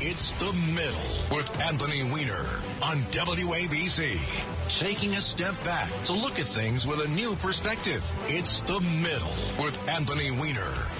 It's The Middle with Anthony Weiner on WABC. Taking a step back to look at things with a new perspective. It's The Middle with Anthony Weiner.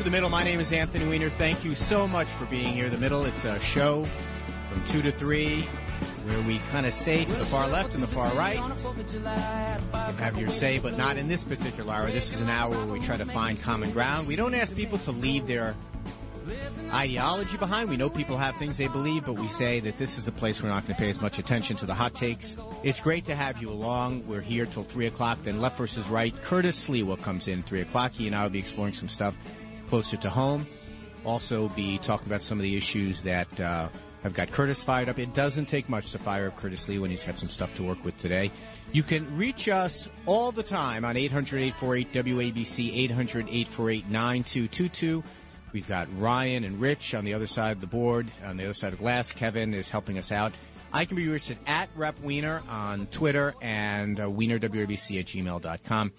To The Middle. My name is Anthony Weiner. Thank you so much for being here. The Middle, it's a show from 2 to 3 where we kind of say to the far left and the far right, have your say, but not in this particular hour. This is an hour where we try to find common ground. We don't ask people to leave their ideology behind. We know people have things they believe, but we say that this is a place we're not going to pay as much attention to the hot takes. It's great to have you along. We're here till 3 o'clock. Then Left versus Right, Curtis Sliwa comes in 3 o'clock. He and I will be exploring some stuff closer to home. Also be talking about some of the issues that uh, have got Curtis fired up. It doesn't take much to fire up Curtis Lee when he's had some stuff to work with today. You can reach us all the time on 800-848 WABC, 800-848-9222. We've got Ryan and Rich on the other side of the board, on the other side of glass. Kevin is helping us out. I can be reached at, at Rep Weiner on Twitter and uh, WeinerWABC at gmail.com.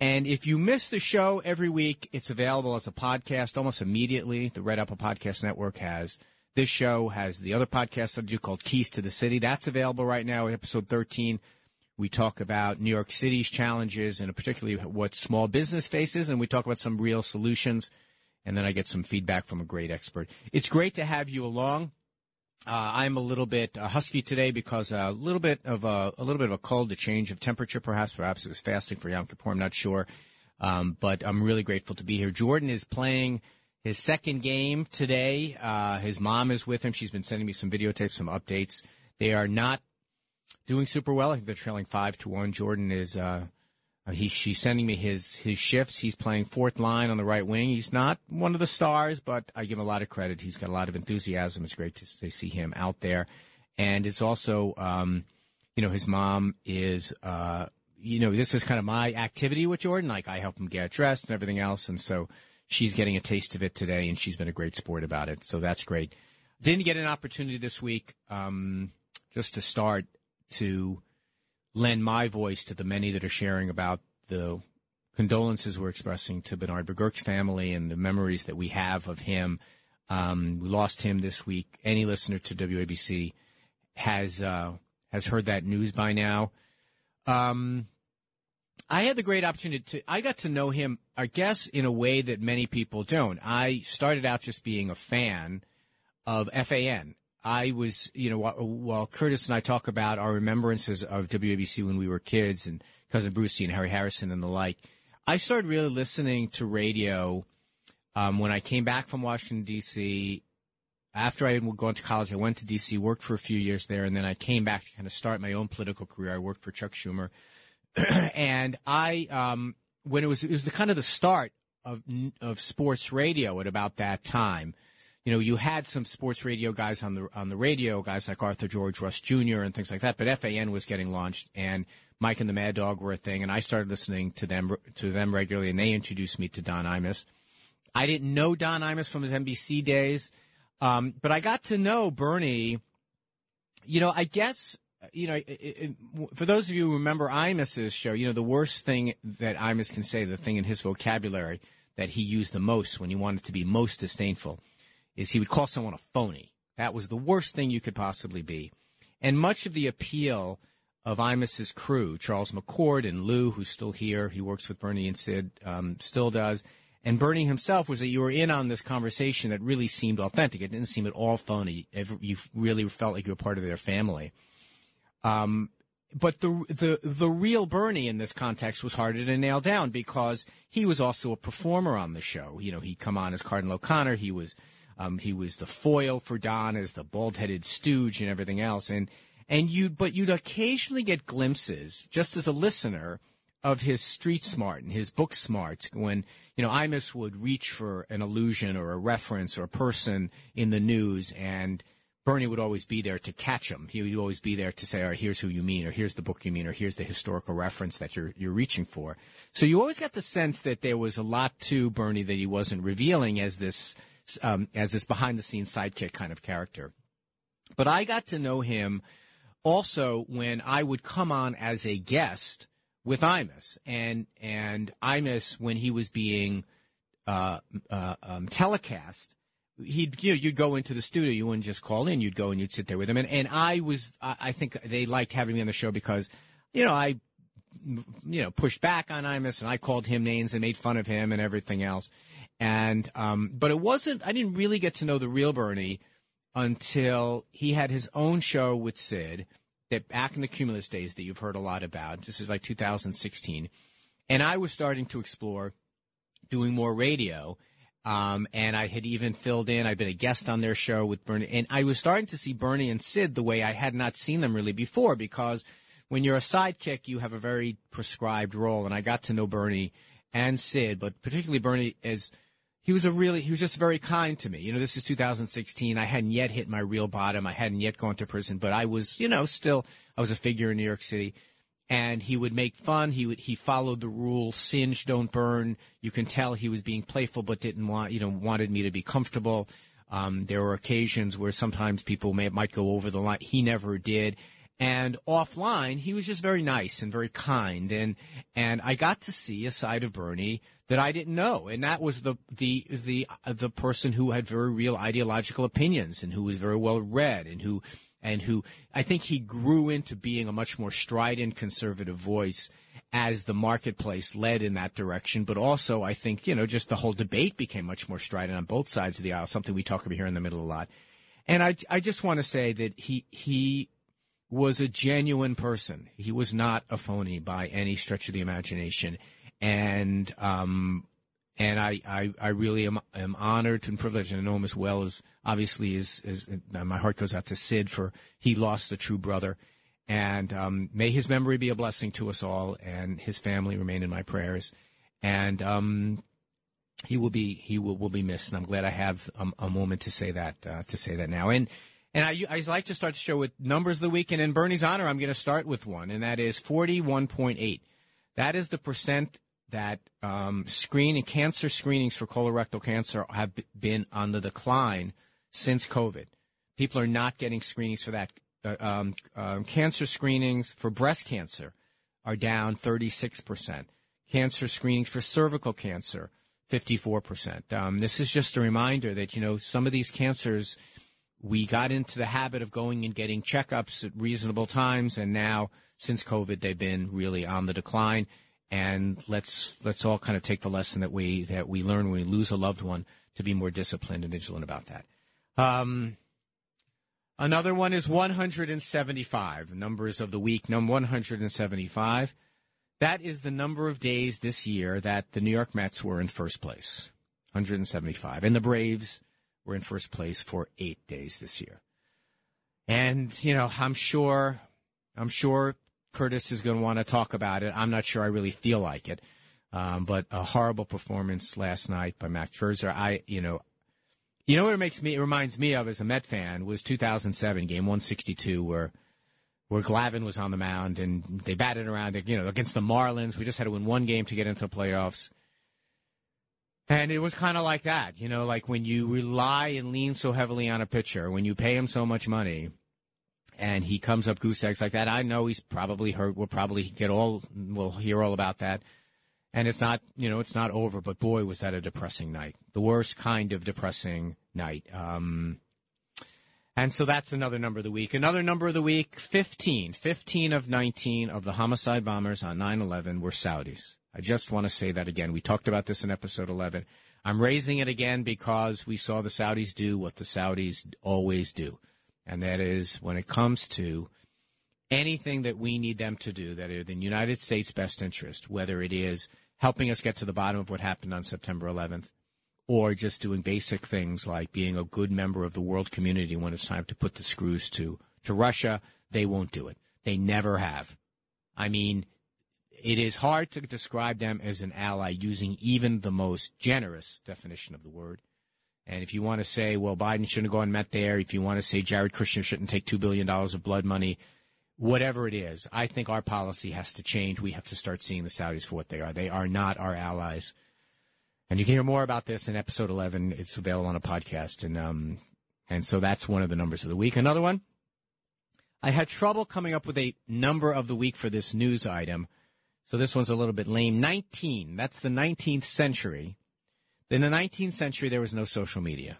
And if you miss the show every week, it's available as a podcast almost immediately. The Red Apple Podcast Network has this show, has the other podcast I do called Keys to the City. That's available right now, episode 13. We talk about New York City's challenges and particularly what small business faces, and we talk about some real solutions and then I get some feedback from a great expert. It's great to have you along. Uh, I'm a little bit uh, husky today because a little bit of a, a little bit of a cold, a change of temperature, perhaps. Perhaps it was fasting for Yom Kippur. I'm not sure, um, but I'm really grateful to be here. Jordan is playing his second game today. Uh, his mom is with him. She's been sending me some videotapes, some updates. They are not doing super well. I think they're trailing five to one. Jordan is uh, uh, He, she's sending me his his shifts. He's playing fourth line on the right wing. He's not one of the stars, but I give him a lot of credit. He's got a lot of enthusiasm. It's great to, to see him out there, and it's also, um, you know, his mom is, uh, you know, this is kind of my activity with Jordan. Like I help him get dressed and everything else, and so she's getting a taste of it today, and she's been a great sport about it. So that's great. Didn't get an opportunity this week, um, just to start to lend my voice to the many that are sharing about the condolences we're expressing to Bernard McGuirk's family and the memories that we have of him. Um, we lost him this week. Any listener to WABC has uh, has heard that news by now. Um, I had the great opportunity to. I got to know him, I guess, in a way that many people don't. I started out just being a fan of FAN. I was, you know, while, Curtis and I talk about our remembrances of WABC when we were kids and cousin Brucie and Harry Harrison and the like, I started really listening to radio um, when I came back from Washington D.C. After I had gone to college, I went to D.C., worked for a few years there, and then I came back to kind of start my own political career. I worked for Chuck Schumer, and I, um, when it was, it was the kind of the start of of sports radio at about that time you know, you had some sports radio guys on the on the radio, guys like Arthur George, Rust Jr., and things like that. But FAN was getting launched, and Mike and the Mad Dog were a thing, and I started listening to them to them regularly, and they introduced me to Don Imus. I didn't know Don Imus from his NBC days, um, but I got to know Bernie. You know, I guess you know, it, it, for those of you who remember Imus's show, you know, the worst thing that Imus can say, the thing in his vocabulary that he used the most when he wanted to be most disdainful, is he would call someone a phony. That was the worst thing you could possibly be. And much of the appeal of Imus's crew, Charles McCord and Lou, who's still here, he works with Bernie and Sid, um, still does, and Bernie himself was that you were in on this conversation that really seemed authentic. It didn't seem at all phony. You really felt like you were part of their family. Um, but the the the real Bernie in this context was harder to nail down because he was also a performer on the show. You know, he'd come on as Cardinal O'Connor. He was um, he was the foil for Don as the bald-headed stooge and everything else. And and you but you'd occasionally get glimpses, just as a listener, of his street smart and his book smarts when you know Imus would reach for an allusion or a reference or a person in the news and Bernie would always be there to catch him. He would always be there to say, "All right, here's who you mean, or here's the book you mean, or here's the historical reference that you're you're reaching for." So you always got the sense that there was a lot to Bernie that he wasn't revealing as this um, as this behind the scenes sidekick kind of character. But I got to know him also when I would come on as a guest with Imus, and and Imus when he was being uh, uh, um, telecast he'd you know, you'd go into the studio. You wouldn't just call in. You'd go and you'd sit there with him. And and I was I think they liked having me on the show because you know I you know pushed back on Imus and I called him names and made fun of him and everything else. And um, but it wasn't. I didn't really get to know the real Bernie until he had his own show with Sid. That back in the Cumulus days that you've heard a lot about. This is like 2016, and I was starting to explore doing more radio um, and I had even filled in. I'd been a guest on their show with Bernie, and I was starting to see Bernie and Sid the way I had not seen them really before. Because when you're a sidekick, you have a very prescribed role, and I got to know Bernie and Sid, but particularly Bernie as he was a really he was just very kind to me. You know, this is 2016. I hadn't yet hit my real bottom. I hadn't yet gone to prison, but I was, you know, still I was a figure in New York City and he would make fun. He would he followed the rule: singe, don't burn. You can tell he was being playful, but didn't want you know wanted me to be comfortable. Um, there were occasions where sometimes people may might go over the line. He never did. And offline, he was just very nice and very kind, and and I got to see a side of Bernie that I didn't know, and that was the the the uh, the person who had very real ideological opinions and who was very well read and who and who I think he grew into being a much more strident conservative voice as the marketplace led in that direction. But also, I think, you know, just the whole debate became much more strident on both sides of the aisle, something we talk about here in the middle a lot. And I, I just want to say that he, he was a genuine person. He was not a phony by any stretch of the imagination. And, um, and I, I, I really am, am honored and privileged and I know him as well as obviously is, is uh, my heart goes out to Sid for he lost a true brother. And um, may his memory be a blessing to us all, and his family remain in my prayers. And um, he will be he will, will be missed. And I'm glad I have a, a moment to say that uh, to say that now. And and I, I like to start the show with numbers of the week. And in Bernie's honor, I'm going to start with one, and that is 41.8. That is the percent that um, screening cancer screenings for colorectal cancer have been on the decline since COVID. People are not getting screenings for that. Uh, um, um, cancer screenings for breast cancer are down 36%. Cancer screenings for cervical cancer, 54%. Um, this is just a reminder that, you know, some of these cancers, we got into the habit of going and getting checkups at reasonable times, and now, since COVID, they've been really on the decline. And let's let's all kind of take the lesson that we that we learn when we lose a loved one to be more disciplined and vigilant about that. Um, another one is 175. Numbers of the week, number 175. That is the number of days this year that the New York Mets were in first place. 175. And the Braves were in first place for eight days this year. And, you know, I'm sure, I'm sure Curtis is going to want to talk about it. I'm not sure I really feel like it. Um, but a horrible performance last night by Max Scherzer. I, you know, you know what it makes me it reminds me of as a Met fan was 2007 game 162 where where Glavine was on the mound and they batted around you know against the Marlins. We just had to win one game to get into the playoffs. And it was kind of like that, you know, like when you rely and lean so heavily on a pitcher, when you pay him so much money, and he comes up goose eggs like that. I know he's probably hurt. We'll probably get all, we'll hear all about that and it's not you know it's not over but boy was that a depressing night the worst kind of depressing night um, and so that's another number of the week another number of the week 15 15 of 19 of the homicide bombers on 9-11 were saudis i just want to say that again we talked about this in episode 11 i'm raising it again because we saw the saudis do what the saudis always do and that is when it comes to anything that we need them to do that is in the United States' best interest, whether it is helping us get to the bottom of what happened on September 11th, or just doing basic things like being a good member of the world community when it's time to put the screws to, to Russia, they won't do it. They never have. I mean, it is hard to describe them as an ally using even the most generous definition of the word. And if you want to say, well, Biden shouldn't have gone met there, if you want to say Jared Kushner shouldn't take $2 billion of blood money, whatever it is, I think our policy has to change. We have to start seeing the Saudis for what they are. They are not our allies. And you can hear more about this in episode 11. It's available on a podcast. And, um, and so that's one of the numbers of the week. Another one, I had trouble coming up with a number of the week for this news item. So this one's a little bit lame. 19. That's the 19th century. In the 19th century, there was no social media.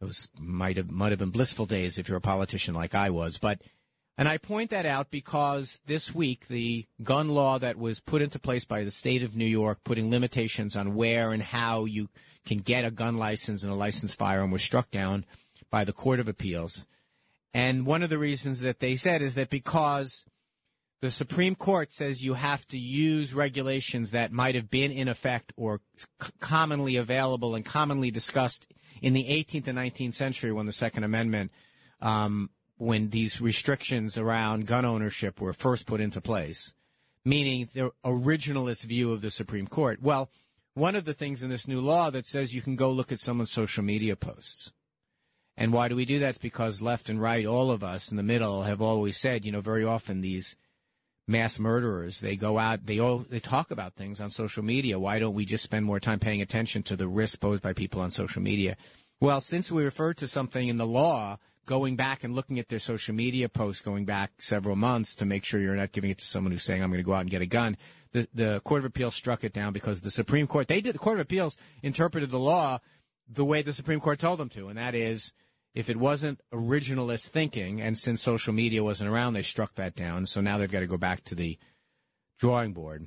Those might have might have been blissful days if you're a politician like I was. But and I point that out because this week the gun law that was put into place by the state of New York, putting limitations on where and how you can get a gun license and a licensed firearm, was struck down by the Court of Appeals. And one of the reasons that they said is that because the Supreme Court says you have to use regulations that might have been in effect or c- commonly available and commonly discussed in the 18th and 19th century when the Second Amendment, um, when these restrictions around gun ownership were first put into place, meaning the originalist view of the Supreme Court. Well, one of the things in this new law that says you can go look at someone's social media posts. And why do we do that? It's because left and right, all of us in the middle have always said, you know, very often these mass murderers, they go out, they all, they talk about things on social media. Why don't we just spend more time paying attention to the risks posed by people on social media? Well, since we referred to something in the law, going back and looking at their social media posts going back several months to make sure you're not giving it to someone who's saying, I'm going to go out and get a gun. The, the Court of Appeals struck it down because the Supreme Court, they did, the Court of Appeals interpreted the law the way the Supreme Court told them to, and that is, if it wasn't originalist thinking, and since social media wasn't around, they struck that down. So now they've got to go back to the drawing board.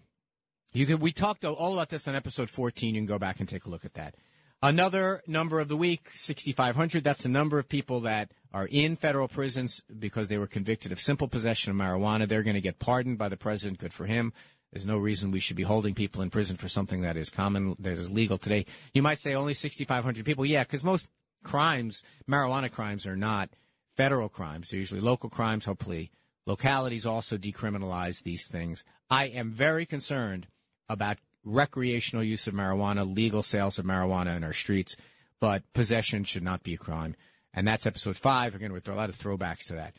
You can, we talked all about this on episode 14. You can go back and take a look at that. Another number of the week, 6,500. That's the number of people that are in federal prisons because they were convicted of simple possession of marijuana. They're going to get pardoned by the president. Good for him. There's no reason we should be holding people in prison for something that is common, that is legal today. You might say only 6,500 people. Yeah, because most crimes, marijuana crimes, are not federal crimes. They're usually local crimes. Hopefully, localities also decriminalize these things. I am very concerned about recreational use of marijuana, legal sales of marijuana in our streets, but possession should not be a crime. And that's episode five. Again, with a lot of throwbacks to that.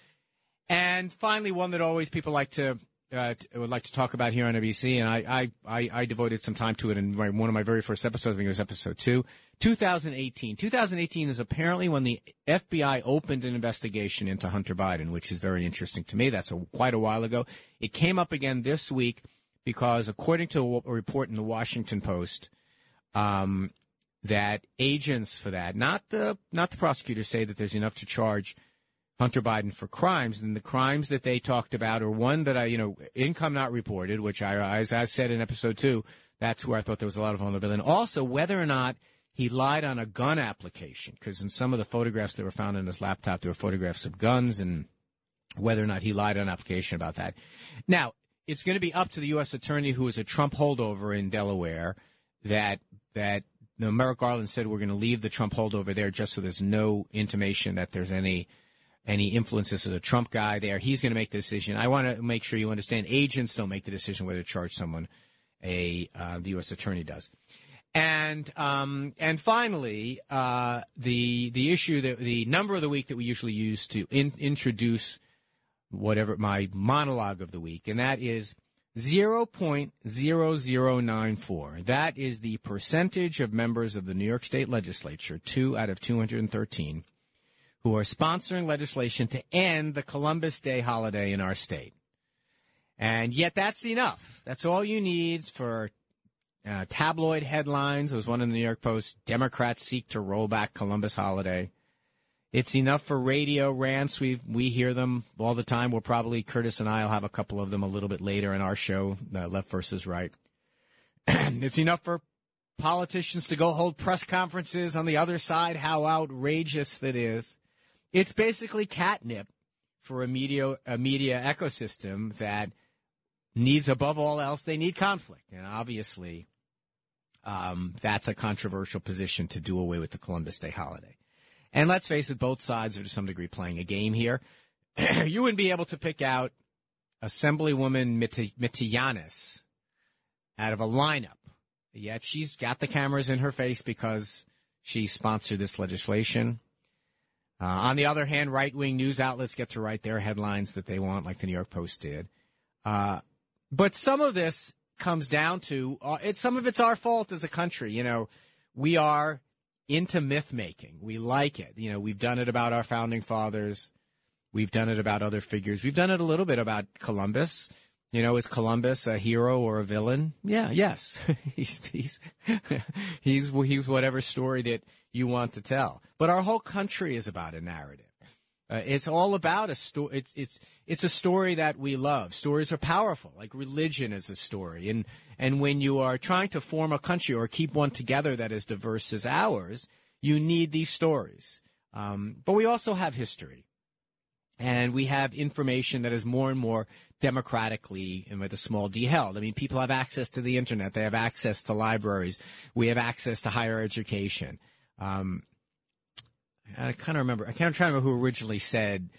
And finally, one that always people like to uh, would like to talk about here on NBC, and I, I, I, I devoted some time to it in one of my very first episodes. I think it was episode two. 2018. 2018 is apparently when the FBI opened an investigation into Hunter Biden, which is very interesting to me. That's a, quite a while ago. It came up again this week because, according to a report in the Washington Post, um, that agents for that, not the not the prosecutors, say that there's enough to charge Hunter Biden for crimes, and the crimes that they talked about are one that I, you know, income not reported, which I, as I said in episode two, that's where I thought there was a lot of vulnerability, and also whether or not he lied on a gun application, because in some of the photographs that were found in his laptop, there were photographs of guns, and whether or not he lied on application about that. Now, it's going to be up to the U.S. attorney who is a Trump holdover in Delaware that that you know, Merrick Garland said we're going to leave the Trump holdover there just so there's no intimation that there's any any influence. This is a Trump guy there. He's going to make the decision. I want to make sure you understand agents don't make the decision whether to charge someone. A uh, the U.S. attorney does. And um, and finally, uh, the the issue that the number of the week that we usually use to in, introduce whatever my monologue of the week, and that is 0.0094. That is the percentage of members of the New York State Legislature, two out of 213, who are sponsoring legislation to end the Columbus Day holiday in our state. And yet that's enough. That's all you need for uh, tabloid headlines. There was one in the New York Post. Democrats seek to roll back Columbus holiday. It's enough for radio rants. We we hear them all the time. We'll probably Curtis and I will have a couple of them a little bit later in our show, uh, Left versus Right. it's enough for politicians to go hold press conferences on the other side. How outrageous that is! It's basically catnip for a media a media ecosystem that needs above all else they need conflict, and obviously um, that's a controversial position to do away with the Columbus Day holiday. And let's face it, both sides are to some degree playing a game here. you wouldn't be able to pick out Assemblywoman Mitaynes out of a lineup. Yet she's got the cameras in her face because She sponsored this legislation. Uh, on the other hand, right wing news outlets get to write their headlines that they want, like the New York Post did. Uh, but some of this comes down to uh, it's some of it's our fault as a country. You know, we are into myth making. We like it. You know, we've done it about our founding fathers. We've done it about other figures. We've done it a little bit about Columbus. You know, is Columbus a hero or a villain? Yeah, yes. he's, he's, he's, he's whatever story that you want to tell. But our whole country is about a narrative. Uh, it's all about a story. It's, it's, it's a story that we love. Stories are powerful. Like religion is a story. And, and when you are trying to form a country or keep one together that is diverse as ours, you need these stories. Um, but we also have history and we have information that is more and more democratically and with a small d held. I mean, people have access to the internet. They have access to libraries. We have access to higher education. Um, I kind of remember, I can't try to remember who originally said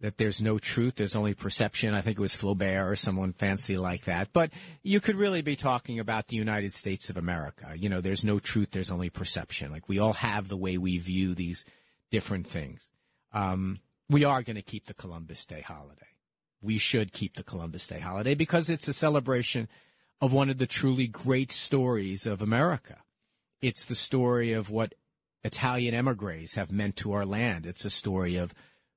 that there's no truth, there's only perception. I think it was Flaubert or someone fancy like that. But you could really be talking about the United States of America. You know, there's no truth, there's only perception. Like we all have the way we view these different things. Um, we are going to keep the Columbus Day holiday. We should keep the Columbus Day holiday because it's a celebration of one of the truly great stories of America. It's the story of what Italian emigres have meant to our land. It's a story of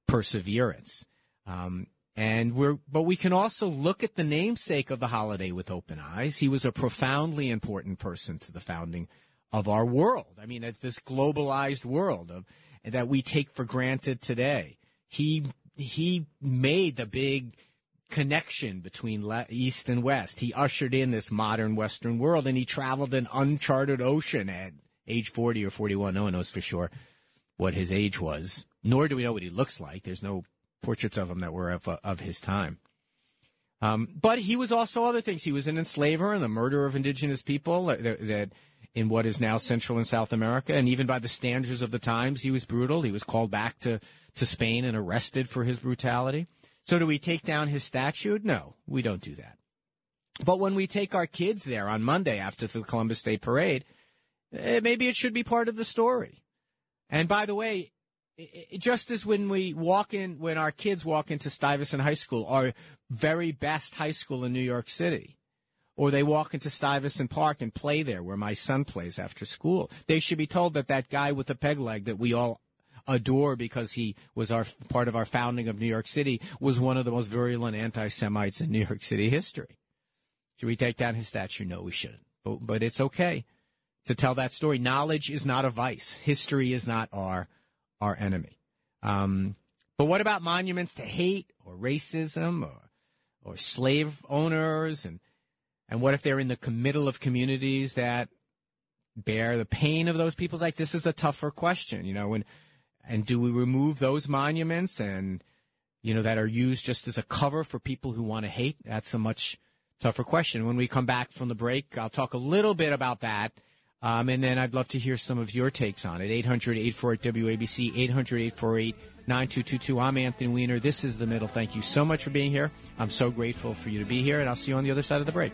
perseverance. Um, and we're, but we can also look at the namesake of the holiday with open eyes. He was a profoundly important person to the founding of our world. I mean, it's this globalized world of, that we take for granted today he he made the big connection between east and west. He ushered in this modern Western world, and he traveled an uncharted ocean at age forty or forty-one. No one knows for sure what his age was, nor do we know what he looks like. There's no portraits of him that were of, of his time. Um, but he was also other things. He was an enslaver and the murderer of indigenous people that, that, in what is now Central and South America. And even by the standards of the times, he was brutal. He was called back to to Spain and arrested for his brutality. So do we take down his statue? No, we don't do that. But when we take our kids there on Monday after the Columbus Day parade, Eh, maybe it should be part of the story. And by the way, just as when we walk in, when our kids walk into Stuyvesant High School, our very best high school in New York City, or they walk into Stuyvesant Park and play there where my son plays after school, they should be told that that guy with the peg leg that we all adore because he was our part of our founding of New York City was one of the most virulent anti-Semites in New York City history. Should we take down his statue? No, we shouldn't. But, but it's okay to tell that story. Knowledge is not a vice. History is not our our enemy. Um, but what about monuments to hate or racism or or slave owners and and what if they're in the middle of communities that bear the pain of those people's like this is a tougher question you know when and do we remove those monuments and, you know, that are used just as a cover for people who want to hate? That's a much tougher question. When we come back from the break, I'll talk a little bit about that. Um, and then I'd love to hear some of your takes on it. 800 848 WABC, 800 848 9222. I'm Anthony Weiner. This is The Middle. Thank you so much for being here. I'm so grateful for you to be here, and I'll see you on the other side of the break.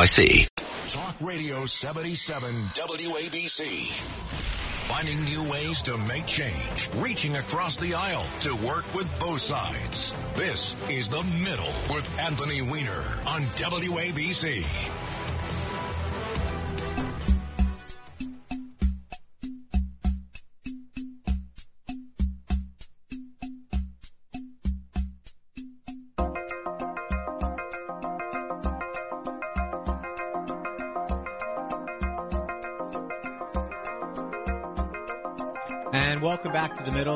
NYC. Talk Radio 77 WABC. Finding new ways to make change, reaching across the aisle to work with both sides. This is The Middle with Anthony Weiner on WABC.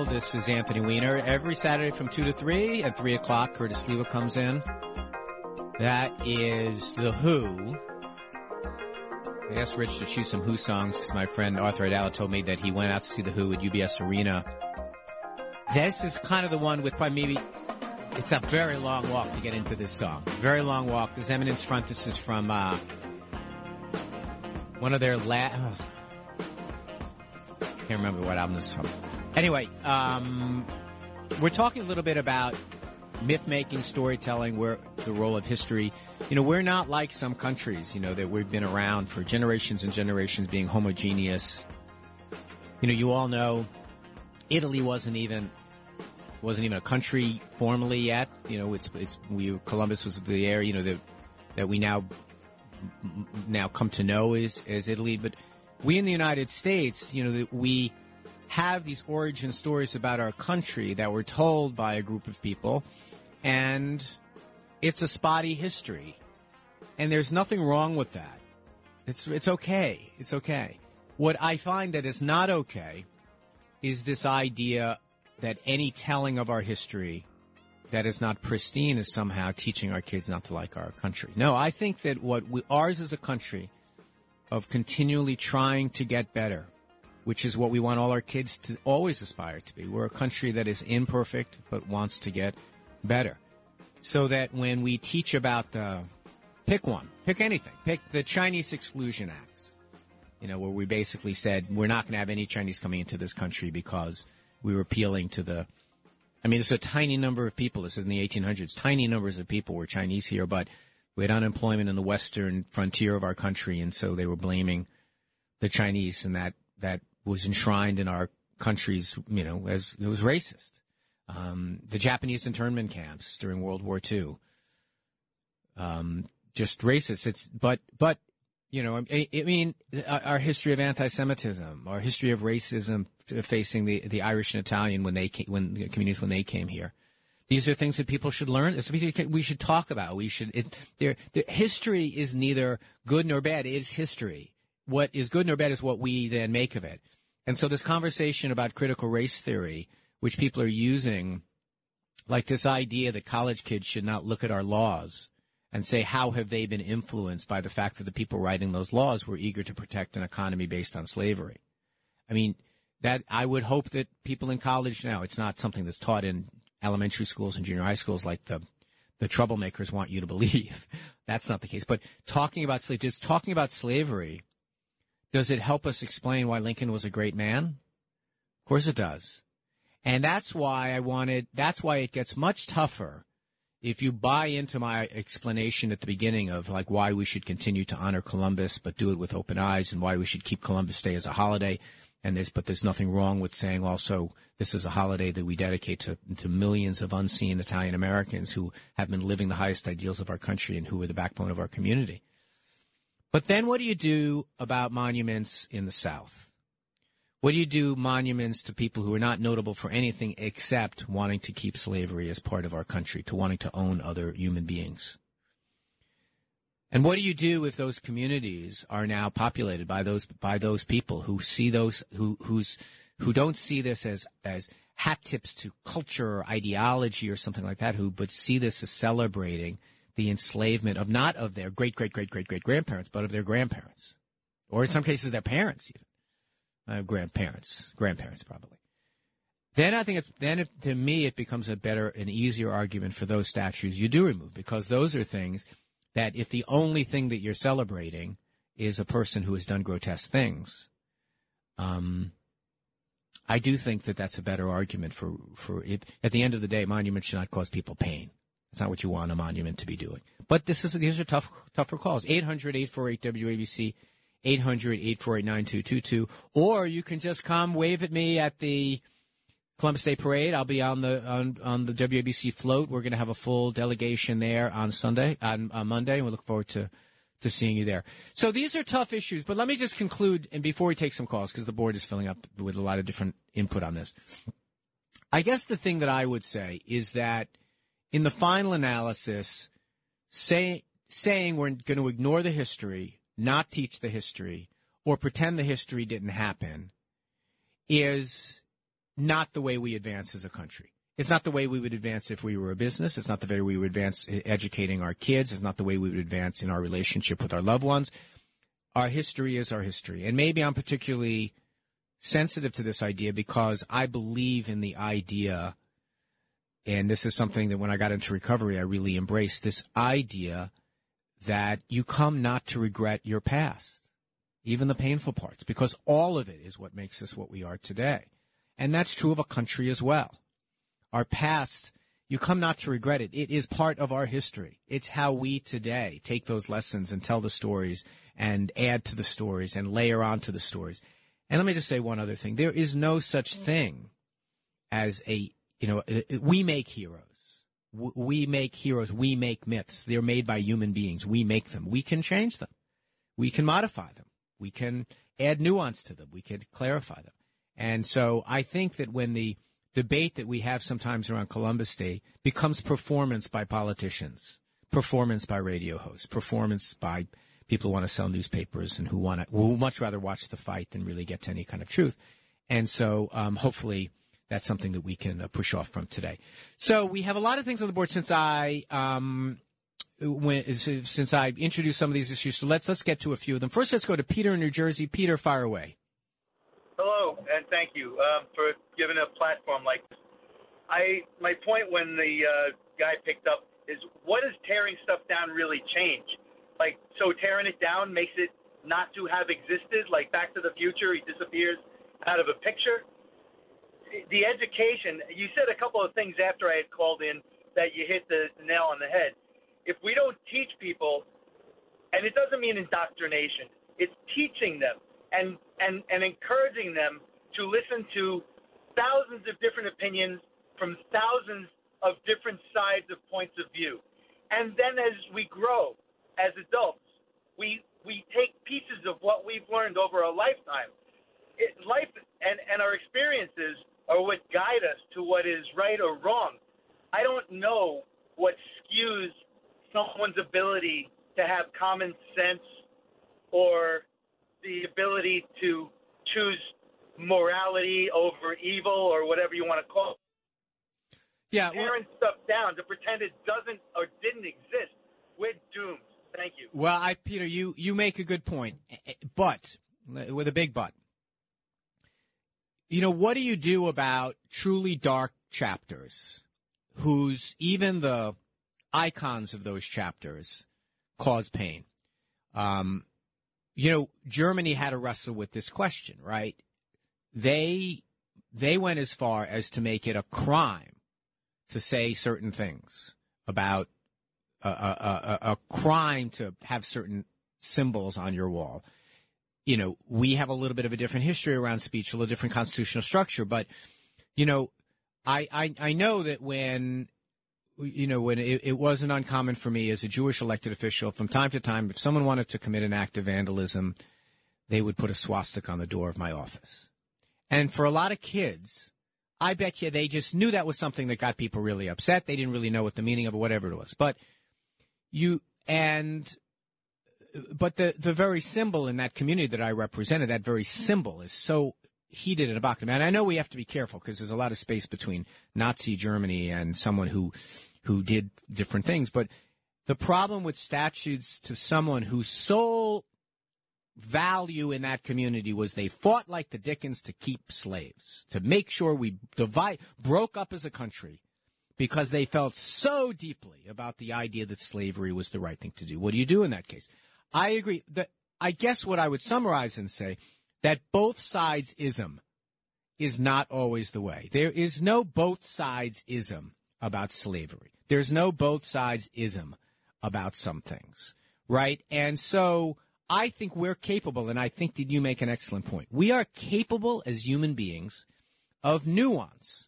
This is Anthony Weiner. Every Saturday from 2 to 3 at 3 o'clock, Curtis Sliwa comes in. That is The Who. I asked Rich to choose some Who songs because my friend Arthur Aidala told me that he went out to see The Who at UBS Arena. This is kind of the one with probably maybe, it's a very long walk to get into this song. Very long walk. This Eminence Front, this is from, uh, one of their la- oh. can't remember what album this is from. Anyway, um, we're talking a little bit about myth making, storytelling, where the role of history. You know, we're not like some countries, you know, that we've been around for generations and generations being homogeneous. You know, you all know Italy wasn't even wasn't even a country formally yet. You know, it's it's we Columbus was the area, you know, that that we now now come to know as as Italy, but we in the United States, you know, that we have these origin stories about our country that were told by a group of people and it's a spotty history. And there's nothing wrong with that. It's, it's okay. It's okay. What I find that is not okay is this idea that any telling of our history that is not pristine is somehow teaching our kids not to like our country. No, I think that what we, ours is a country of continually trying to get better, which is what we want all our kids to always aspire to be. We're a country that is imperfect, but wants to get better. So that when we teach about the, pick one, pick anything, pick the Chinese Exclusion Acts, you know, where we basically said we're not going to have any Chinese coming into this country because we were appealing to the, I mean, it's a tiny number of people. This is in the 1800s. Tiny numbers of people were Chinese here, but we had unemployment in the western frontier of our country, and so they were blaming the Chinese, and that that was enshrined in our country's, you know, as it was racist um, the Japanese internment camps during World War II. Um, just racist. It's but but you know I, I mean our history of anti-Semitism, our history of racism facing the, the Irish and Italian when they came, when the communities when they came here. These are things that people should learn. We should talk about. We should. It, history is neither good nor bad. It is history. What is good nor bad is what we then make of it. And so this conversation about critical race theory which people are using, like this idea that college kids should not look at our laws and say how have they been influenced by the fact that the people writing those laws were eager to protect an economy based on slavery. I mean, that I would hope that people in college now, it's not something that's taught in elementary schools and junior high schools like the the troublemakers want you to believe. That's not the case. But talking about just talking about slavery, does it help us explain why Lincoln was a great man? Of course it does. And that's why I wanted, that's why it gets much tougher if you buy into my explanation at the beginning of like why we should continue to honor Columbus, but do it with open eyes and why we should keep Columbus Day as a holiday. And there's, but there's nothing wrong with saying also this is a holiday that we dedicate to, to millions of unseen Italian Americans who have been living the highest ideals of our country and who are the backbone of our community. But then what do you do about monuments in the South? What do you do monuments to people who are not notable for anything except wanting to keep slavery as part of our country, to wanting to own other human beings? And what do you do if those communities are now populated by those by those people who see those who who's who don't see this as as hat tips to culture or ideology or something like that, who but see this as celebrating the enslavement of not of their great great great great great grandparents, but of their grandparents, or in some cases their parents even uh, grandparents, grandparents probably. Then I think it's, then it, to me it becomes a better, an easier argument for those statues you do remove because those are things that if the only thing that you're celebrating is a person who has done grotesque things, um, I do think that that's a better argument for for it. At the end of the day, monuments should not cause people pain. That's not what you want a monument to be doing. But this is these are tough tougher calls. 800-848 WABC 800-848-9222. Or you can just come wave at me at the Columbus Day Parade. I'll be on the on, on the WABC float. We're going to have a full delegation there on Sunday, on, on Monday, and we look forward to to seeing you there. So these are tough issues, but let me just conclude, and before we take some calls, because the board is filling up with a lot of different input on this. I guess the thing that I would say is that in the final analysis, say, saying we're going to ignore the history not teach the history, or pretend the history didn't happen is not the way we advance as a country. It's not the way we would advance if we were a business. It's not the way we would advance educating our kids. It's not the way we would advance in our relationship with our loved ones. Our history is our history. And maybe I'm particularly sensitive to this idea because I believe in the idea, and this is something that when I got into recovery, I really embraced this idea that you come not to regret your past, even the painful parts, because all of it is what makes us what we are today. And that's true of a country as well. Our past, you come not to regret it. It is part of our history. It's how we today take those lessons and tell the stories and add to the stories and layer onto the stories. And let me just say one other thing. There is no such thing as a, you know, we make heroes. We make heroes. We make myths. They're made by human beings. We make them. We can change them. We can modify them. We can add nuance to them. We can clarify them. And so I think that when the debate that we have sometimes around Columbus Day becomes performance by politicians, performance by radio hosts, performance by people who want to sell newspapers and who want to will much rather watch the fight than really get to any kind of truth. And so, um, hopefully, that's something that we can uh, push off from today. So we have a lot of things on the board since I um, since I introduced some of these issues. So let's let's get to a few of them. First, let's go to Peter in New Jersey. Peter, fire away. Hello, and thank you um, for giving a platform like this. I my point when the uh, guy picked up is what does tearing stuff down really change? like so tearing it down makes it not to have existed like back to the future he disappears out of a picture the education you said a couple of things after i had called in that you hit the nail on the head if we don't teach people and it doesn't mean indoctrination it's teaching them and and and encouraging them to listen to thousands of different opinions from thousands of different sides of points of view and then as we grow as adults. We we take pieces of what we've learned over a lifetime. It, life and, and our experiences are what guide us to what is right or wrong. I don't know what skews someone's ability to have common sense or the ability to choose morality over evil or whatever you want to call it. Yeah, well, tearing stuff down to pretend it doesn't or didn't exist, we're doomed. Thank you. Well, I, Peter, you, you make a good point, eh, eh, but with a big but. You know, what do you do about truly dark chapters whose even the icons of those chapters cause pain? Um, you know, Germany had to wrestle with this question, right? They they went as far as to make it a crime to say certain things about a, a, a, crime to have certain symbols on your wall. You know, we have a little bit of a different history around speech, a little different constitutional structure, but you know, I I, I know that when you know, when it, it, wasn't uncommon for me as a Jewish elected official, from time to time, if someone wanted to commit an act of vandalism, they would put a swastika on the door of my office. And for a lot of kids, I bet you they just knew that was something that got people really upset. They didn't really know what the meaning of it, whatever it was. But you and but the the very symbol in that community that I represented, that very symbol is so heated and evocative. And I know we have to be careful because there's a lot of space between Nazi Germany and someone who who did different things. But the problem with statues to someone whose sole value in that community was they fought like the Dickens to keep slaves, to make sure we divide, broke up as a country because they felt so deeply about the idea that slavery was the right thing to do. What do you do in that case? I agree that I guess what I would summarize and say that both sides ism is not always the way. There is no both sides ism about slavery. There's no both sides ism about some things, right? And so I think we're capable, and I think that you make an excellent point. We are capable as human beings of nuance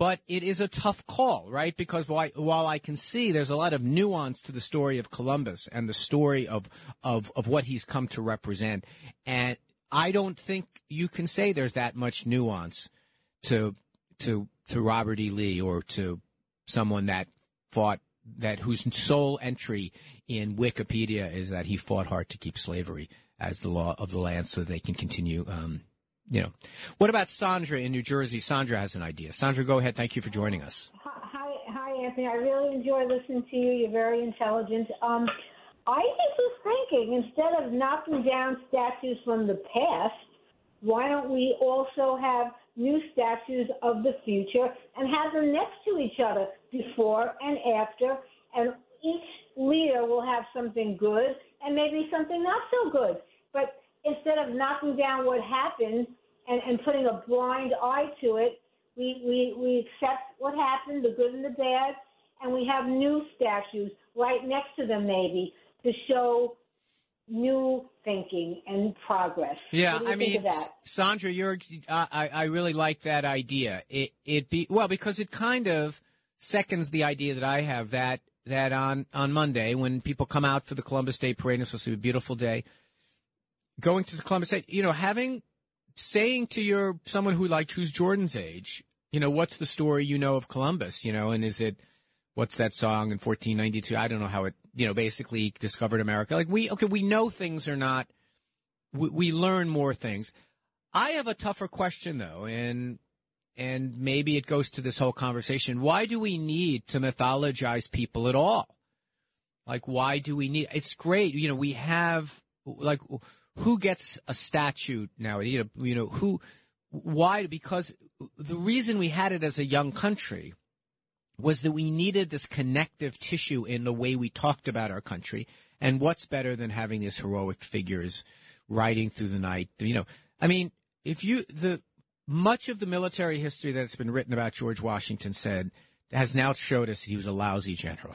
but it is a tough call, right? Because while I, while I can see there's a lot of nuance to the story of Columbus and the story of, of, of what he's come to represent, and I don't think you can say there's that much nuance to to to Robert E. Lee or to someone that fought that whose sole entry in Wikipedia is that he fought hard to keep slavery as the law of the land so they can continue um, you know. What about Sandra in New Jersey? Sandra has an idea. Sandra, go ahead. Thank you for joining us. Hi, hi, Anthony. I really enjoy listening to you. You're very intelligent. Um, I just was thinking, instead of knocking down statues from the past, why don't we also have new statues of the future and have them next to each other, before and after, and each leader will have something good and maybe something not so good. But instead of knocking down what happened and, and putting a blind eye to it, we, we, we accept what happened, the good and the bad, and we have new statues right next to them maybe to show new thinking and progress. Yeah, I mean, Sandra, you're uh, I I really like that idea. It it be well because it kind of seconds the idea that I have that that on on Monday when people come out for the Columbus Day parade, it's supposed to be a beautiful day. Going to the Columbus Day, you know, having saying to your someone who like who's Jordan's age, you know, what's the story you know of Columbus, you know, and is it what's that song in 1492? I don't know how it, you know, basically discovered America. Like we, okay, we know things are not, we, we learn more things. I have a tougher question though, and, and maybe it goes to this whole conversation. Why do we need to mythologize people at all? Like, why do we need, it's great. You know, we have, like, who gets a statue now? You know, you know, who, why? Because the reason we had it as a young country was that we needed this connective tissue in the way we talked about our country. And what's better than having these heroic figures riding through the night? You know, I mean, if you, the, much of the military history that's been written about George Washington said has now showed us he was a lousy general.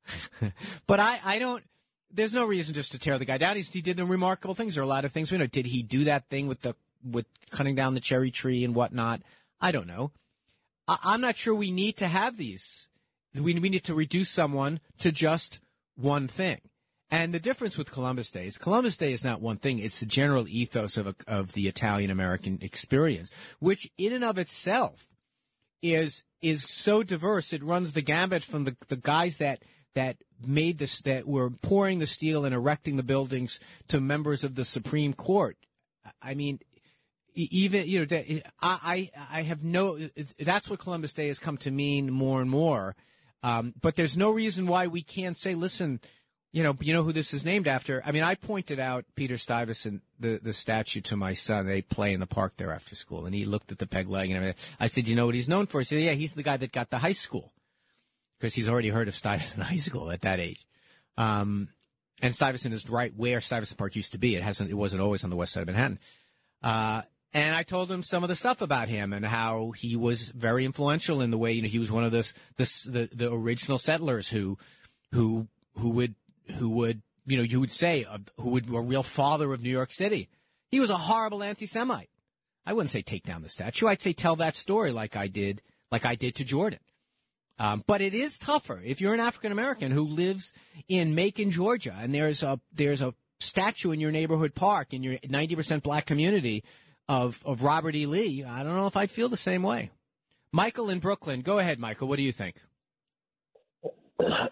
but I, I don't, there's no reason just to tear the guy down. He's, he did the remarkable things. There are a lot of things we know. Did he do that thing with the, with cutting down the cherry tree and whatnot? I don't know. I- am not sure we need to have these. We, we need to reduce someone to just one thing. And the difference with Columbus Day is Columbus Day is not one thing. It's the general ethos of, a, of the Italian American experience, which in and of itself is, is so diverse. It runs the gambit from the, the guys that, that made this, that were pouring the steel and erecting the buildings to members of the Supreme Court. I mean, even you know I I have no that's what Columbus Day has come to mean more and more. Um, but there's no reason why we can't say, listen, you know, you know who this is named after. I mean, I pointed out Peter Stuyvesant, the the statue to my son. They play in the park there after school, and he looked at the peg leg and. I said, you know what he's known for? He said, yeah, he's the guy that got the high school because he's already heard of Stuyvesant High School at that age. Um, and Stuyvesant is right where Stuyvesant Park used to be. It hasn't. It wasn't always on the west side of Manhattan. Uh, and I told him some of the stuff about him and how he was very influential in the way you know he was one of the the the, original settlers who who who would who would you know you would say uh, who would a real father of New York City. He was a horrible anti-Semite. I wouldn't say take down the statue. I'd say tell that story like I did like I did to Jordan. Um, but it is tougher if you're an African American who lives in Macon, Georgia, and there's a there's a statue in your neighborhood park in your 90% black community of, of Robert E. Lee, I don't know if I'd feel the same way. Michael in Brooklyn, go ahead, Michael. What do you think?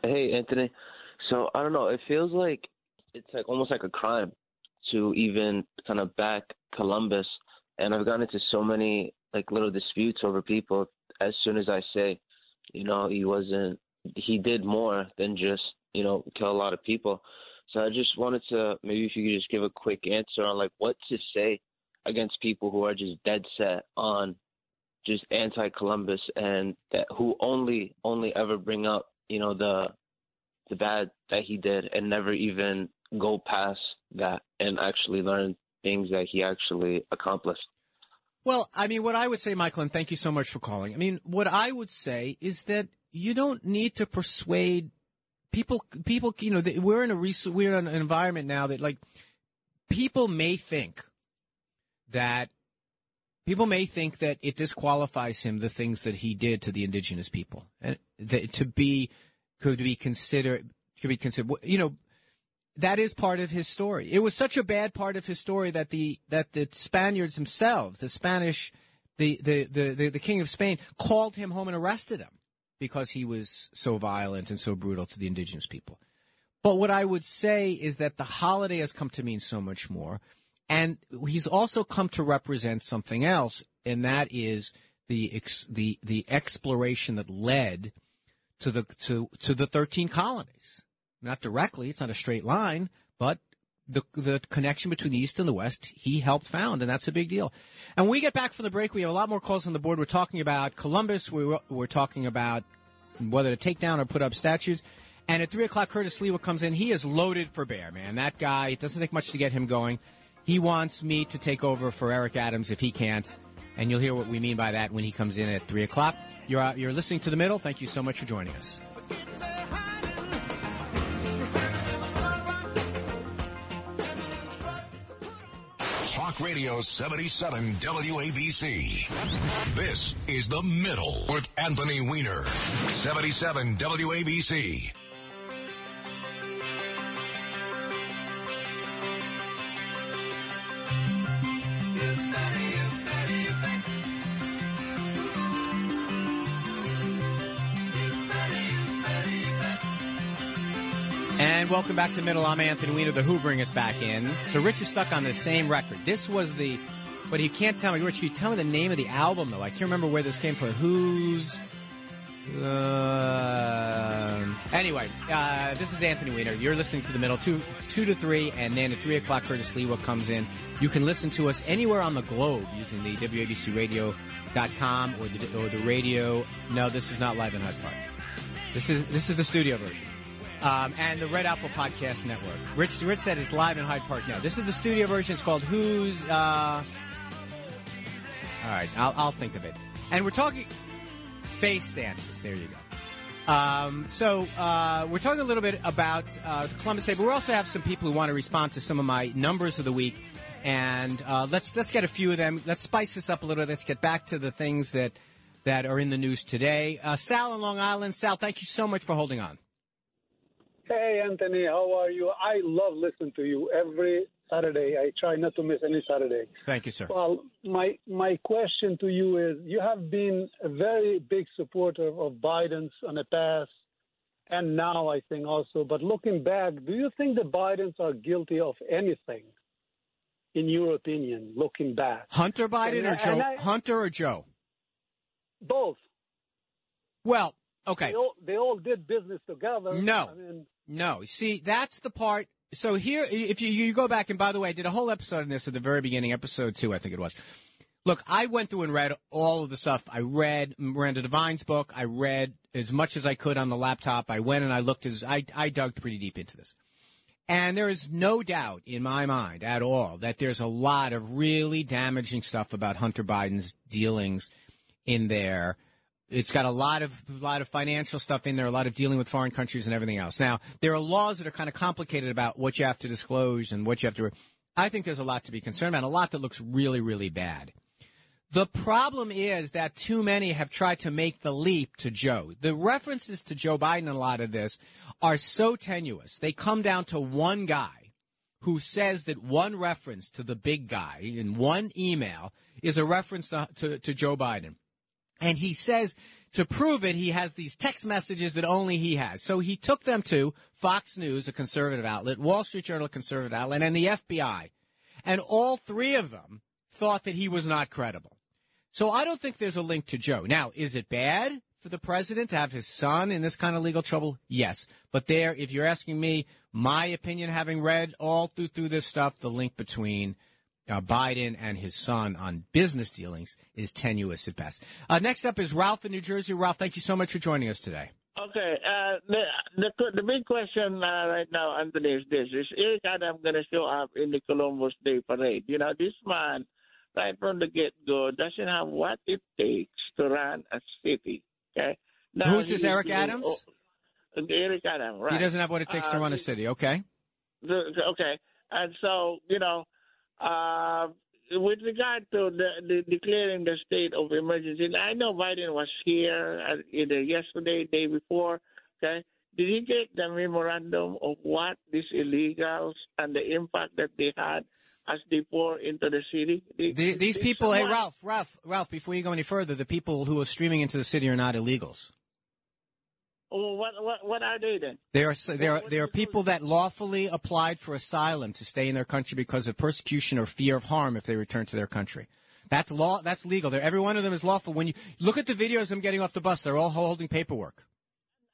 Hey, Anthony. So I don't know. It feels like it's like almost like a crime to even kind of back Columbus, and I've gotten into so many like little disputes over people. As soon as I say, you know, he wasn't, he did more than just you know kill a lot of people. So I just wanted to maybe if you could just give a quick answer on like what to say against people who are just dead set on just anti-Columbus and that who only only ever bring up you know the the bad that he did and never even go past that and actually learn things that he actually accomplished. Well, I mean, what I would say, Michael, and thank you so much for calling. I mean, what I would say is that you don't need to persuade people. People, you know, we're in a we're in an environment now that like people may think that people may think that it disqualifies him the things that he did to the indigenous people and that, to be could be considered could be considered you know that is part of his story. It was such a bad part of his story that the that the spaniards themselves the spanish the the the, the, the king of spain called him home and arrested him because he was so violent and so brutal to the indigenous people. But what i would say is that the holiday has come to mean so much more. And he's also come to represent something else, and that is the the the exploration that led to the to to the 13 colonies. Not directly, it's not a straight line, but the the connection between the East and the West, he helped found, and that's a big deal. And when we get back from the break, we have a lot more calls on the board. We're talking about Columbus. We're, we're talking about whether to take down or put up statues. And at 3 o'clock, Curtis Sliwa comes in. He is loaded for bear, man. That guy, it doesn't take much to get him going. He wants me to take over for Eric Adams if he can't. And you'll hear what we mean by that when he comes in at 3 o'clock. You're, you're listening to The Middle. Thank you so much for joining us. Talk Radio 77 WABC. This is The Middle with Anthony Weiner. 77 WABC. Welcome back to Middle. I'm Anthony Weiner. The Who bring us back in. So Rich is stuck on the same record. This was the, but you can't tell me, Rich. Can you tell me the name of the album though? I can't remember where this came from. Who's? Uh, anyway, uh, this is Anthony Weiner. You're listening to the middle, two two to three, and then at three o'clock, Curtis Sliwa comes in. You can listen to us anywhere on the globe using the WABCRadio.com or the or the radio. No, this is not live in Hyde Park. This is this is the studio version. Um, and the Red Apple Podcast Network. Rich Rich said it's live in Hyde Park now. This is the studio version. It's called Who's. Uh... All right, I'll, I'll think of it. And we're talking face dances. There you go. Um, so uh, we're talking a little bit about uh, Columbus Day, but we also have some people who want to respond to some of my numbers of the week. And uh, let's let's get a few of them. Let's spice this up a little. Let's get back to the things that that are in the news today. Uh, Sal in Long Island. Sal, thank you so much for holding on. Hey, Anthony, how are you? I love listening to you every Saturday. I try not to miss any Saturday. Thank you, sir. Well, my my question to you is: You have been a very big supporter of Biden's on the past, and now I think also. But looking back, do you think the Bidens are guilty of anything? In your opinion, looking back, Hunter Biden And- or Joe? I- Hunter or Joe? both. Well, okay. They all, they all did business together. No. I mean, No, see, that's the part. So here, if you, you go back, and by the way, I did a whole episode on this at the very beginning, episode two, I think it was. Look, I went through and read all of the stuff. I read Miranda Devine's book. I read as much as I could on the laptop. I went and I looked as I, I dug pretty deep into this. And there is no doubt in my mind at all that there's a lot of really damaging stuff about Hunter Biden's dealings in there. It's got a lot of a lot of financial stuff in there, a lot of dealing with foreign countries and everything else. Now, there are laws that are kind of complicated about what you have to disclose and what you have to. I think there's a lot to be concerned about, a lot that looks really, really bad. The problem is that too many have tried to make the leap to Joe. The references to Joe Biden in a lot of this are so tenuous. They come down to one guy who says that one reference to the big guy in one email is a reference to, to, to Joe Biden. And he says to prove it, he has these text messages that only he has. So he took them to Fox News, a conservative outlet, Wall Street Journal, a conservative outlet, and the FBI. And all three of them thought that he was not credible. So I don't think there's a link to Joe. Now, is it bad for the president to have his son in this kind of legal trouble? Yes. But there, if you're asking me, my opinion, having read all through, through this stuff, the link between uh, Biden and his son on business dealings is tenuous at best. Uh, next up is Ralph in New Jersey. Ralph, thank you so much for joining us today. Okay, uh, the, the the big question uh, right now, Anthony, is this: Is Eric Adams going to show up in the Columbus Day Parade? You know, this man, right from the get go, doesn't have what it takes to run a city. Okay, now, Who's this, Eric Adams? oh, Eric Adams, right? He doesn't have what it takes to Uh, run a city. Okay. the- okay, and so you know, uh, with regard to the, the declaring the state of emergency, I know Biden was here uh, either yesterday, day before. Okay, did he get the memorandum of what these illegals and the impact that they had as they pour into the city? The, these people, hey, Ralph, Ralph, Ralph, before you go any further, the people who are streaming into the city are not illegals. Well, what what what are they then? There are there are, there are people that lawfully applied for asylum to stay in their country because of persecution or fear of harm if they return to their country. That's law. That's legal. There, every one of them is lawful. When you look at the videos them getting off the bus, they're all holding paperwork.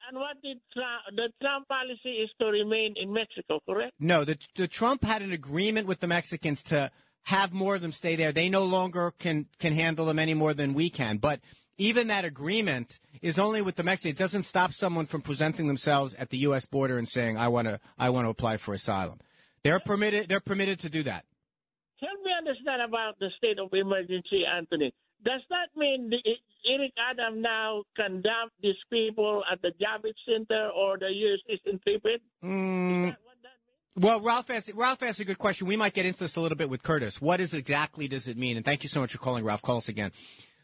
And what did Trump, the Trump policy is to remain in Mexico, correct? No, the, the Trump had an agreement with the Mexicans to have more of them stay there. They no longer can can handle them any more than we can. But even that agreement is only with the Mexicans. It doesn't stop someone from presenting themselves at the U.S. border and saying, "I want to I want to apply for asylum." They're permitted. They're permitted to do that. Help me understand about the state of emergency, Anthony. Does that mean the, Eric Adam now can dump these people at the Javits Center or the U.S. Eastern Tribune? Mm, well, Ralph asked, Ralph asked a good question. We might get into this a little bit with Curtis. What is exactly does it mean? And thank you so much for calling, Ralph. Call us again.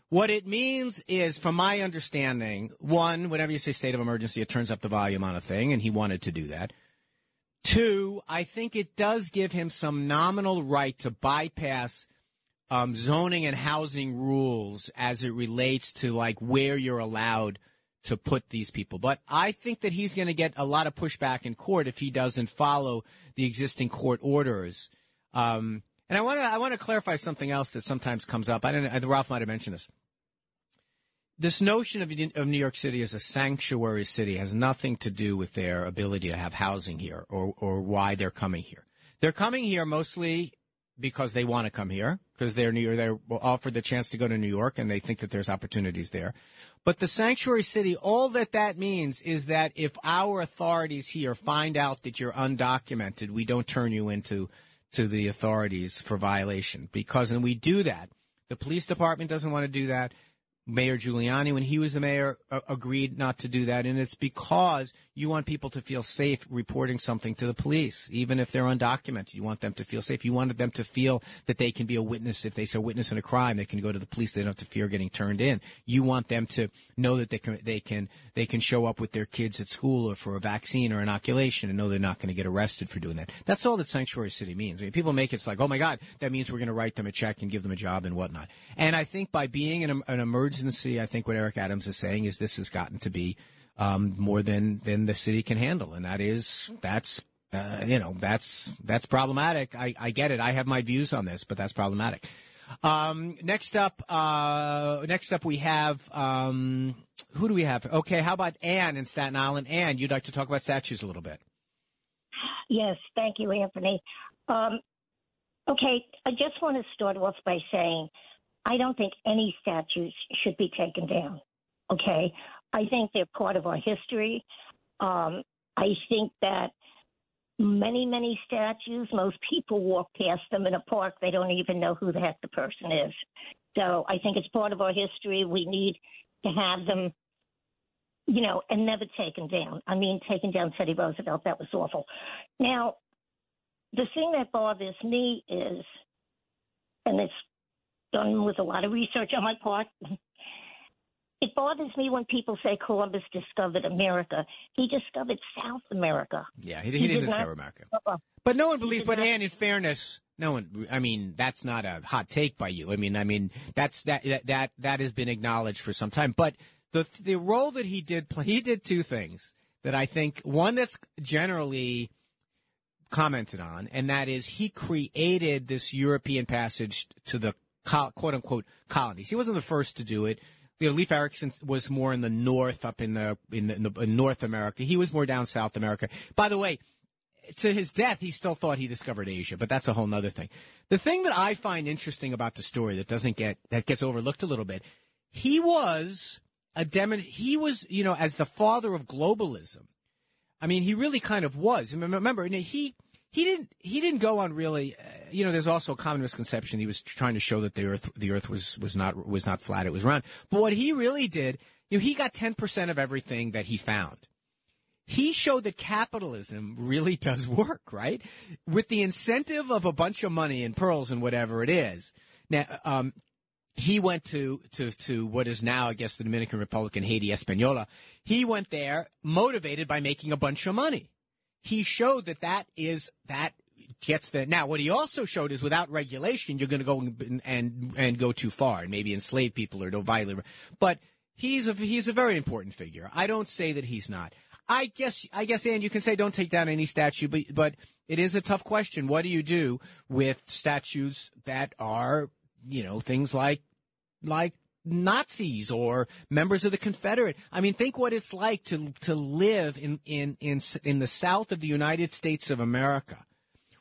What it means is, from my understanding, one, whenever you say state of emergency, it turns up the volume on a thing, and he wanted to do that. Two, I think it does give him some nominal right to bypass um, zoning and housing rules as it relates to like where you're allowed to put these people. But I think that he's going to get a lot of pushback in court if he doesn't follow the existing court orders. Um, and I want to I want to clarify something else that sometimes comes up. I don't know. Ralph might have mentioned this. This notion of, of New York City as a sanctuary city has nothing to do with their ability to have housing here or, or why they're coming here. They're coming here mostly because they want to come here because they're New they're offered the chance to go to New York and they think that there's opportunities there. But the sanctuary city, all that that means is that if our authorities here find out that you're undocumented, we don't turn you into to the authorities for violation because and we do that. The police department doesn't want to do that. Mayor Giuliani, when he was the mayor, uh, agreed not to do that. And it's because you want people to feel safe reporting something to the police, even if they're undocumented. You want them to feel safe. You wanted them to feel that they can be a witness. If they say witness in a crime, they can go to the police. They don't have to fear getting turned in. You want them to know that they can, they can, they can show up with their kids at school or for a vaccine or inoculation and know they're not going to get arrested for doing that. That's all that Sanctuary City means. I mean, people make it like, oh my God, that means we're going to write them a check and give them a job and whatnot. And I think by being an, an emergency, I think what Eric Adams is saying is this has gotten to be um, more than than the city can handle, and that is that's uh, you know that's that's problematic. I, I get it. I have my views on this, but that's problematic. Um, next up, uh, next up we have um, who do we have? Okay, how about Ann in Staten Island? Ann, you'd like to talk about statues a little bit? Yes, thank you, Anthony. Um, okay, I just want to start off by saying I don't think any statues should be taken down. Okay, I think they're part of our history. Um, I think that many, many statues, most people walk past them in a park, they don't even know who the heck the person is. So I think it's part of our history. We need to have them, you know, and never taken down. I mean, taking down Teddy Roosevelt, that was awful. Now, the thing that bothers me is, and it's done with a lot of research on my part, it bothers me when people say Columbus discovered America. He discovered South America. Yeah, he, he, he didn't did discover America. But no one believes. But Ann, in fairness, no one. I mean, that's not a hot take by you. I mean, I mean that's that that that, that has been acknowledged for some time. But the the role that he did play, he did two things that I think one that's generally commented on, and that is he created this European passage to the quote unquote colonies. He wasn't the first to do it you know, Leif Erikson was more in the north, up in the in, the, in, the, in North America. He was more down South America. By the way, to his death, he still thought he discovered Asia, but that's a whole other thing. The thing that I find interesting about the story that doesn't get that gets overlooked a little bit, he was a demo. He was, you know, as the father of globalism. I mean, he really kind of was. Remember, he he didn't he didn't go on really uh, you know there's also a common misconception. He was trying to show that the earth the earth was was not was not flat. It was round. But what he really did you know he got 10% of everything that he found. He showed that capitalism really does work right? With the incentive of a bunch of money and pearls and whatever it is. Now um, he went to, to, to what is now, I guess, the Dominican Republic and Haiti Hispaniola. He went there motivated by making a bunch of money he showed that that is that gets the now what he also showed is without regulation you're going to go and, and and go too far and maybe enslave people or don't violate but he's a he's a very important figure. I don't say that he's not. I guess I guess and you can say don't take down any statue, but but it is a tough question. What do you do with statues that are you know things like like Nazis or members of the Confederate. I mean, think what it's like to to live in in in in the South of the United States of America,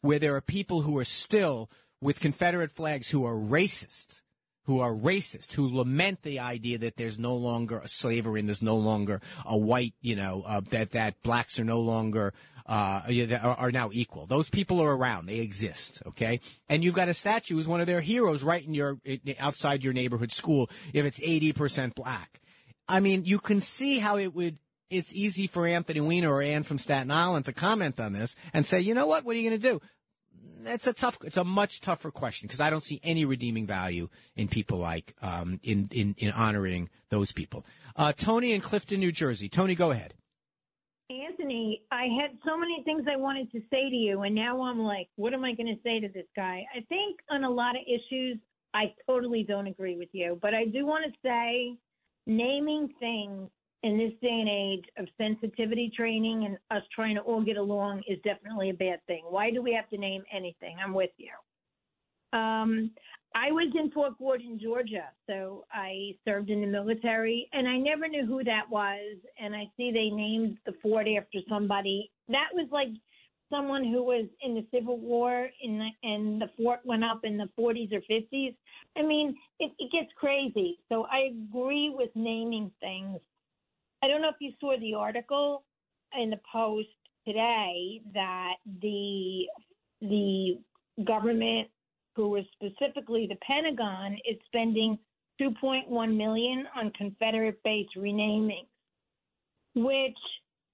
where there are people who are still with Confederate flags who are racist, who are racist, who lament the idea that there's no longer a slavery and there's no longer a white, you know, uh, that that blacks are no longer uh, are now equal. Those people are around; they exist. Okay, and you've got a statue who's one of their heroes right in your outside your neighborhood school. If it's eighty percent black, I mean, you can see how it would. It's easy for Anthony Weiner or Ann from Staten Island to comment on this and say, you know what? What are you going to do? It's a tough. It's a much tougher question because I don't see any redeeming value in people like um, in in in honoring those people. Uh, Tony in Clifton, New Jersey. Tony, go ahead. Anthony, I had so many things I wanted to say to you, and now I'm like, what am I going to say to this guy? I think on a lot of issues, I totally don't agree with you, but I do want to say naming things in this day and age of sensitivity training and us trying to all get along is definitely a bad thing. Why do we have to name anything? I'm with you. Um, I was in Fort Gordon, Georgia, so I served in the military, and I never knew who that was. And I see they named the fort after somebody. That was like someone who was in the Civil War, in the, and the fort went up in the 40s or 50s. I mean, it, it gets crazy. So I agree with naming things. I don't know if you saw the article in the Post today that the the government who is specifically the Pentagon, is spending 2.1 million on Confederate-based renaming, which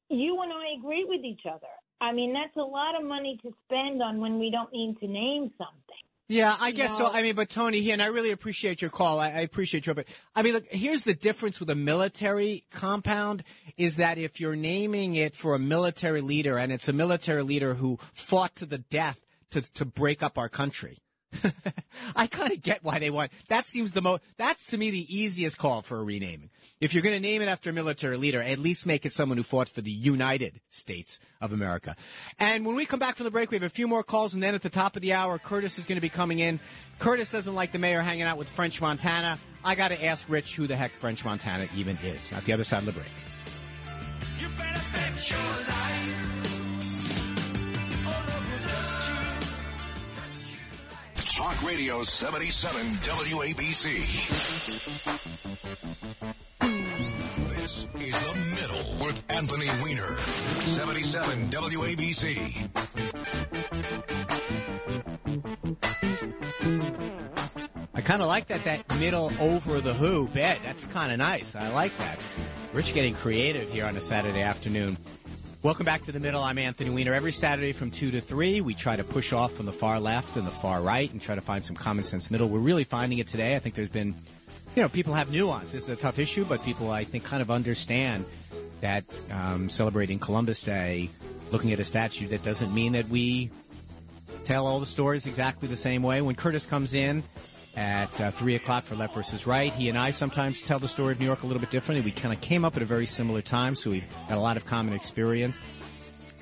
you and I agree with each other. I mean, that's a lot of money to spend on when we don't need to name something. Yeah, I guess so. I mean, but Tony, here, and I really appreciate your call. I, I appreciate your, but I mean, look, here's the difference with a military compound is that if you're naming it for a military leader and it's a military leader who fought to the death to, to break up our country, I kind of get why they want. That seems the most. That's to me the easiest call for a renaming. If you're going to name it after a military leader, at least make it someone who fought for the United States of America. And when we come back from the break, we have a few more calls, and then at the top of the hour, Curtis is going to be coming in. Curtis doesn't like the mayor hanging out with French Montana. I got to ask Rich who the heck French Montana even is. At the other side of the break. Talk Radio 77 WABC. This is The Middle with Anthony Weiner. 77 WABC. I kind of like that, that middle over the who bet. That's kind of nice. I like that. Rich getting creative here on a Saturday afternoon. Welcome back to the middle. I'm Anthony Weiner. Every Saturday from 2 to 3, we try to push off from the far left and the far right and try to find some common sense middle. We're really finding it today. I think there's been, you know, people have nuance. This is a tough issue, but people, I think, kind of understand that um, celebrating Columbus Day, looking at a statue, that doesn't mean that we tell all the stories exactly the same way. When Curtis comes in, at uh, 3 o'clock for Left versus Right. He and I sometimes tell the story of New York a little bit differently. We kind of came up at a very similar time, so we've got a lot of common experience.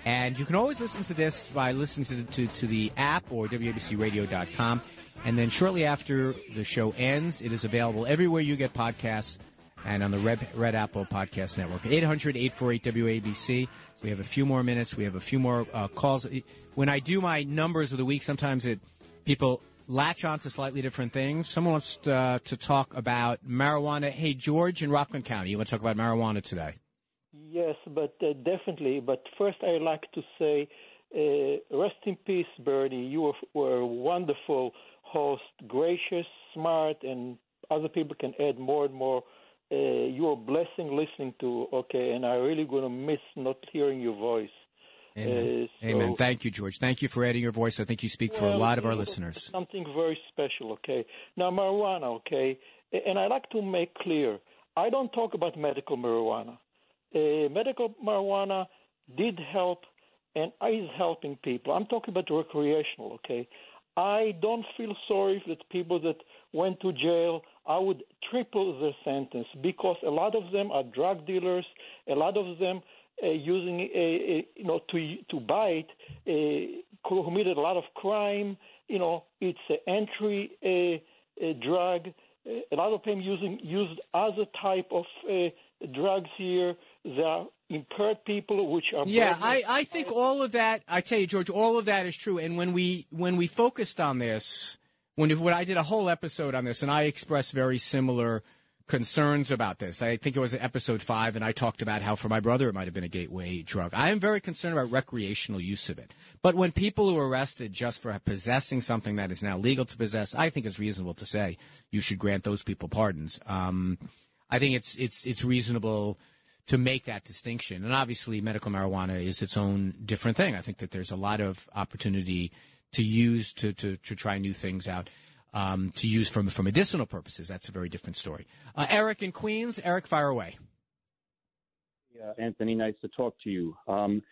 And you can always listen to this by listening to, to, to the app or WABCRadio.com. And then shortly after the show ends, it is available everywhere you get podcasts and on the Red, Red Apple Podcast Network. 800 848 WABC. We have a few more minutes. We have a few more uh, calls. When I do my numbers of the week, sometimes it people latch on to slightly different things. Someone wants to, uh, to talk about marijuana. Hey, George in Rockland County, you want to talk about marijuana today? Yes, but uh, definitely. But first, I'd like to say, uh, rest in peace, Bernie. You were, were a wonderful host, gracious, smart, and other people can add more and more. Uh, you're a blessing listening to. Okay, and I'm really going to miss not hearing your voice. Amen. Uh, so, Amen. Thank you, George. Thank you for adding your voice. I think you speak for well, a lot of our listeners. Something very special, okay? Now, marijuana, okay? And I like to make clear I don't talk about medical marijuana. Uh, medical marijuana did help and is helping people. I'm talking about recreational, okay? I don't feel sorry for the people that went to jail. I would triple their sentence because a lot of them are drug dealers. A lot of them uh, using, uh, uh, you know, to to buy it, uh, committed a lot of crime. You know, it's an entry drug. Uh, a lot of them using used other type of uh, drugs here. There are impaired people, which are Yeah. I, I think all of that. I tell you, George, all of that is true. And when we when we focused on this, when when I did a whole episode on this, and I expressed very similar concerns about this. I think it was episode five, and I talked about how for my brother it might have been a gateway drug. I am very concerned about recreational use of it. But when people who are arrested just for possessing something that is now legal to possess, I think it's reasonable to say you should grant those people pardons. Um, I think it's it's it's reasonable to make that distinction. And obviously, medical marijuana is its own different thing. I think that there's a lot of opportunity to use to to, to try new things out. Um, to use for for medicinal purposes, that's a very different story. Uh, Eric in Queens, Eric, fire away. Uh, Anthony, nice to talk to you. Um,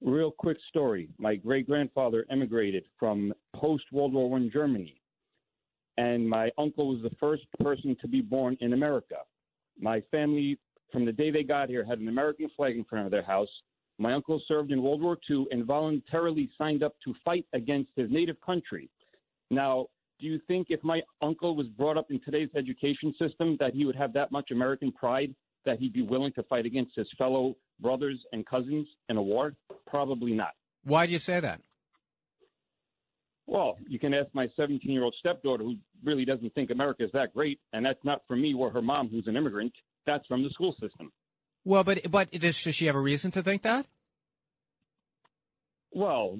real quick story. My great grandfather emigrated from post World War One Germany, and my uncle was the first person to be born in America. My family, from the day they got here, had an American flag in front of their house. My uncle served in World War II and voluntarily signed up to fight against his native country. Now, do you think if my uncle was brought up in today's education system that he would have that much American pride that he'd be willing to fight against his fellow brothers and cousins in a war? Probably not. Why do you say that? Well, you can ask my 17 year old stepdaughter who really doesn't think America is that great, and that's not from me or her mom, who's an immigrant. That's from the school system. Well, but but does, does she have a reason to think that? Well,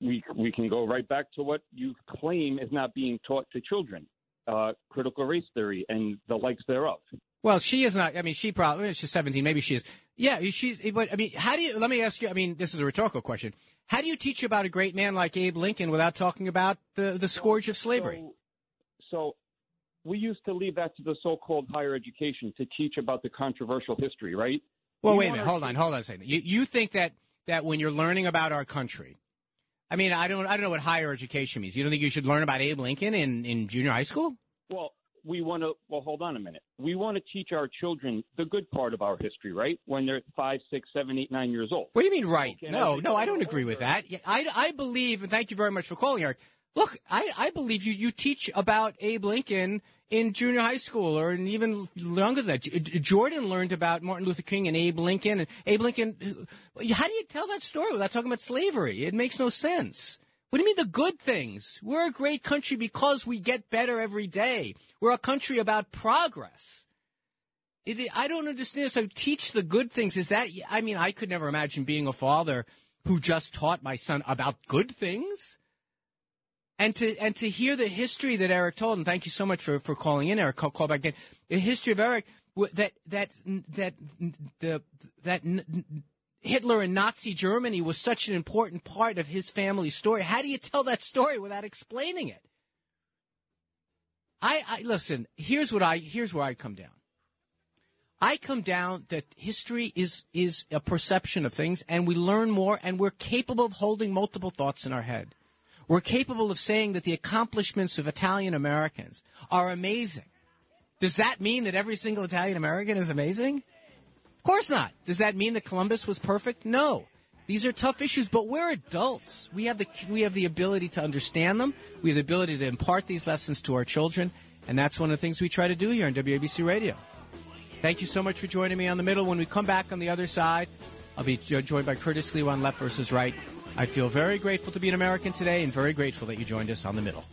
we we can go right back to what you claim is not being taught to children, uh, critical race theory and the likes thereof. Well, she is not. I mean, she probably she's seventeen. Maybe she is. Yeah, she's. But I mean, how do you? Let me ask you. I mean, this is a rhetorical question. How do you teach about a great man like Abe Lincoln without talking about the the scourge of slavery? So we used to leave that to the so-called higher education to teach about the controversial history, right? Well, We wait a minute. Hold on. Hold on a second. You you think that that when you're learning about our country, I mean, I don't I don't know what higher education means. You don't think you should learn about Abe Lincoln in in junior high school? Well, we want to. Well, hold on a minute. We want to teach our children the good part of our history, right? When they're five, six, seven, eight, nine years old. What do you mean, right? Okay, no, no, I don't agree with that. I, I believe, and thank you very much for calling, Eric. Look, I, I believe you, you teach about Abe Lincoln in junior high school or even younger than that. Jordan learned about Martin Luther King and Abe Lincoln. And Abe Lincoln, how do you tell that story without talking about slavery? It makes no sense. What do you mean the good things? We're a great country because we get better every day. We're a country about progress. I don't understand. So teach the good things. Is that? I mean, I could never imagine being a father who just taught my son about good things. And to and to hear the history that Eric told, and thank you so much for, for calling in, Eric. Call, call back in. The history of Eric that that that the that Hitler and Nazi Germany was such an important part of his family story. How do you tell that story without explaining it? I, I listen. Here's what I here's where I come down. I come down that history is is a perception of things, and we learn more, and we're capable of holding multiple thoughts in our head. We're capable of saying that the accomplishments of Italian Americans are amazing. Does that mean that every single Italian American is amazing? Of course not. Does that mean that Columbus was perfect? No. These are tough issues, but we're adults. We have the we have the ability to understand them. We have the ability to impart these lessons to our children, and that's one of the things we try to do here on WABC Radio. Thank you so much for joining me on the middle. When we come back on the other side, I'll be joined by Curtis Sliwa on Left versus Right. I feel very grateful to be an American today and very grateful that you joined us on the middle.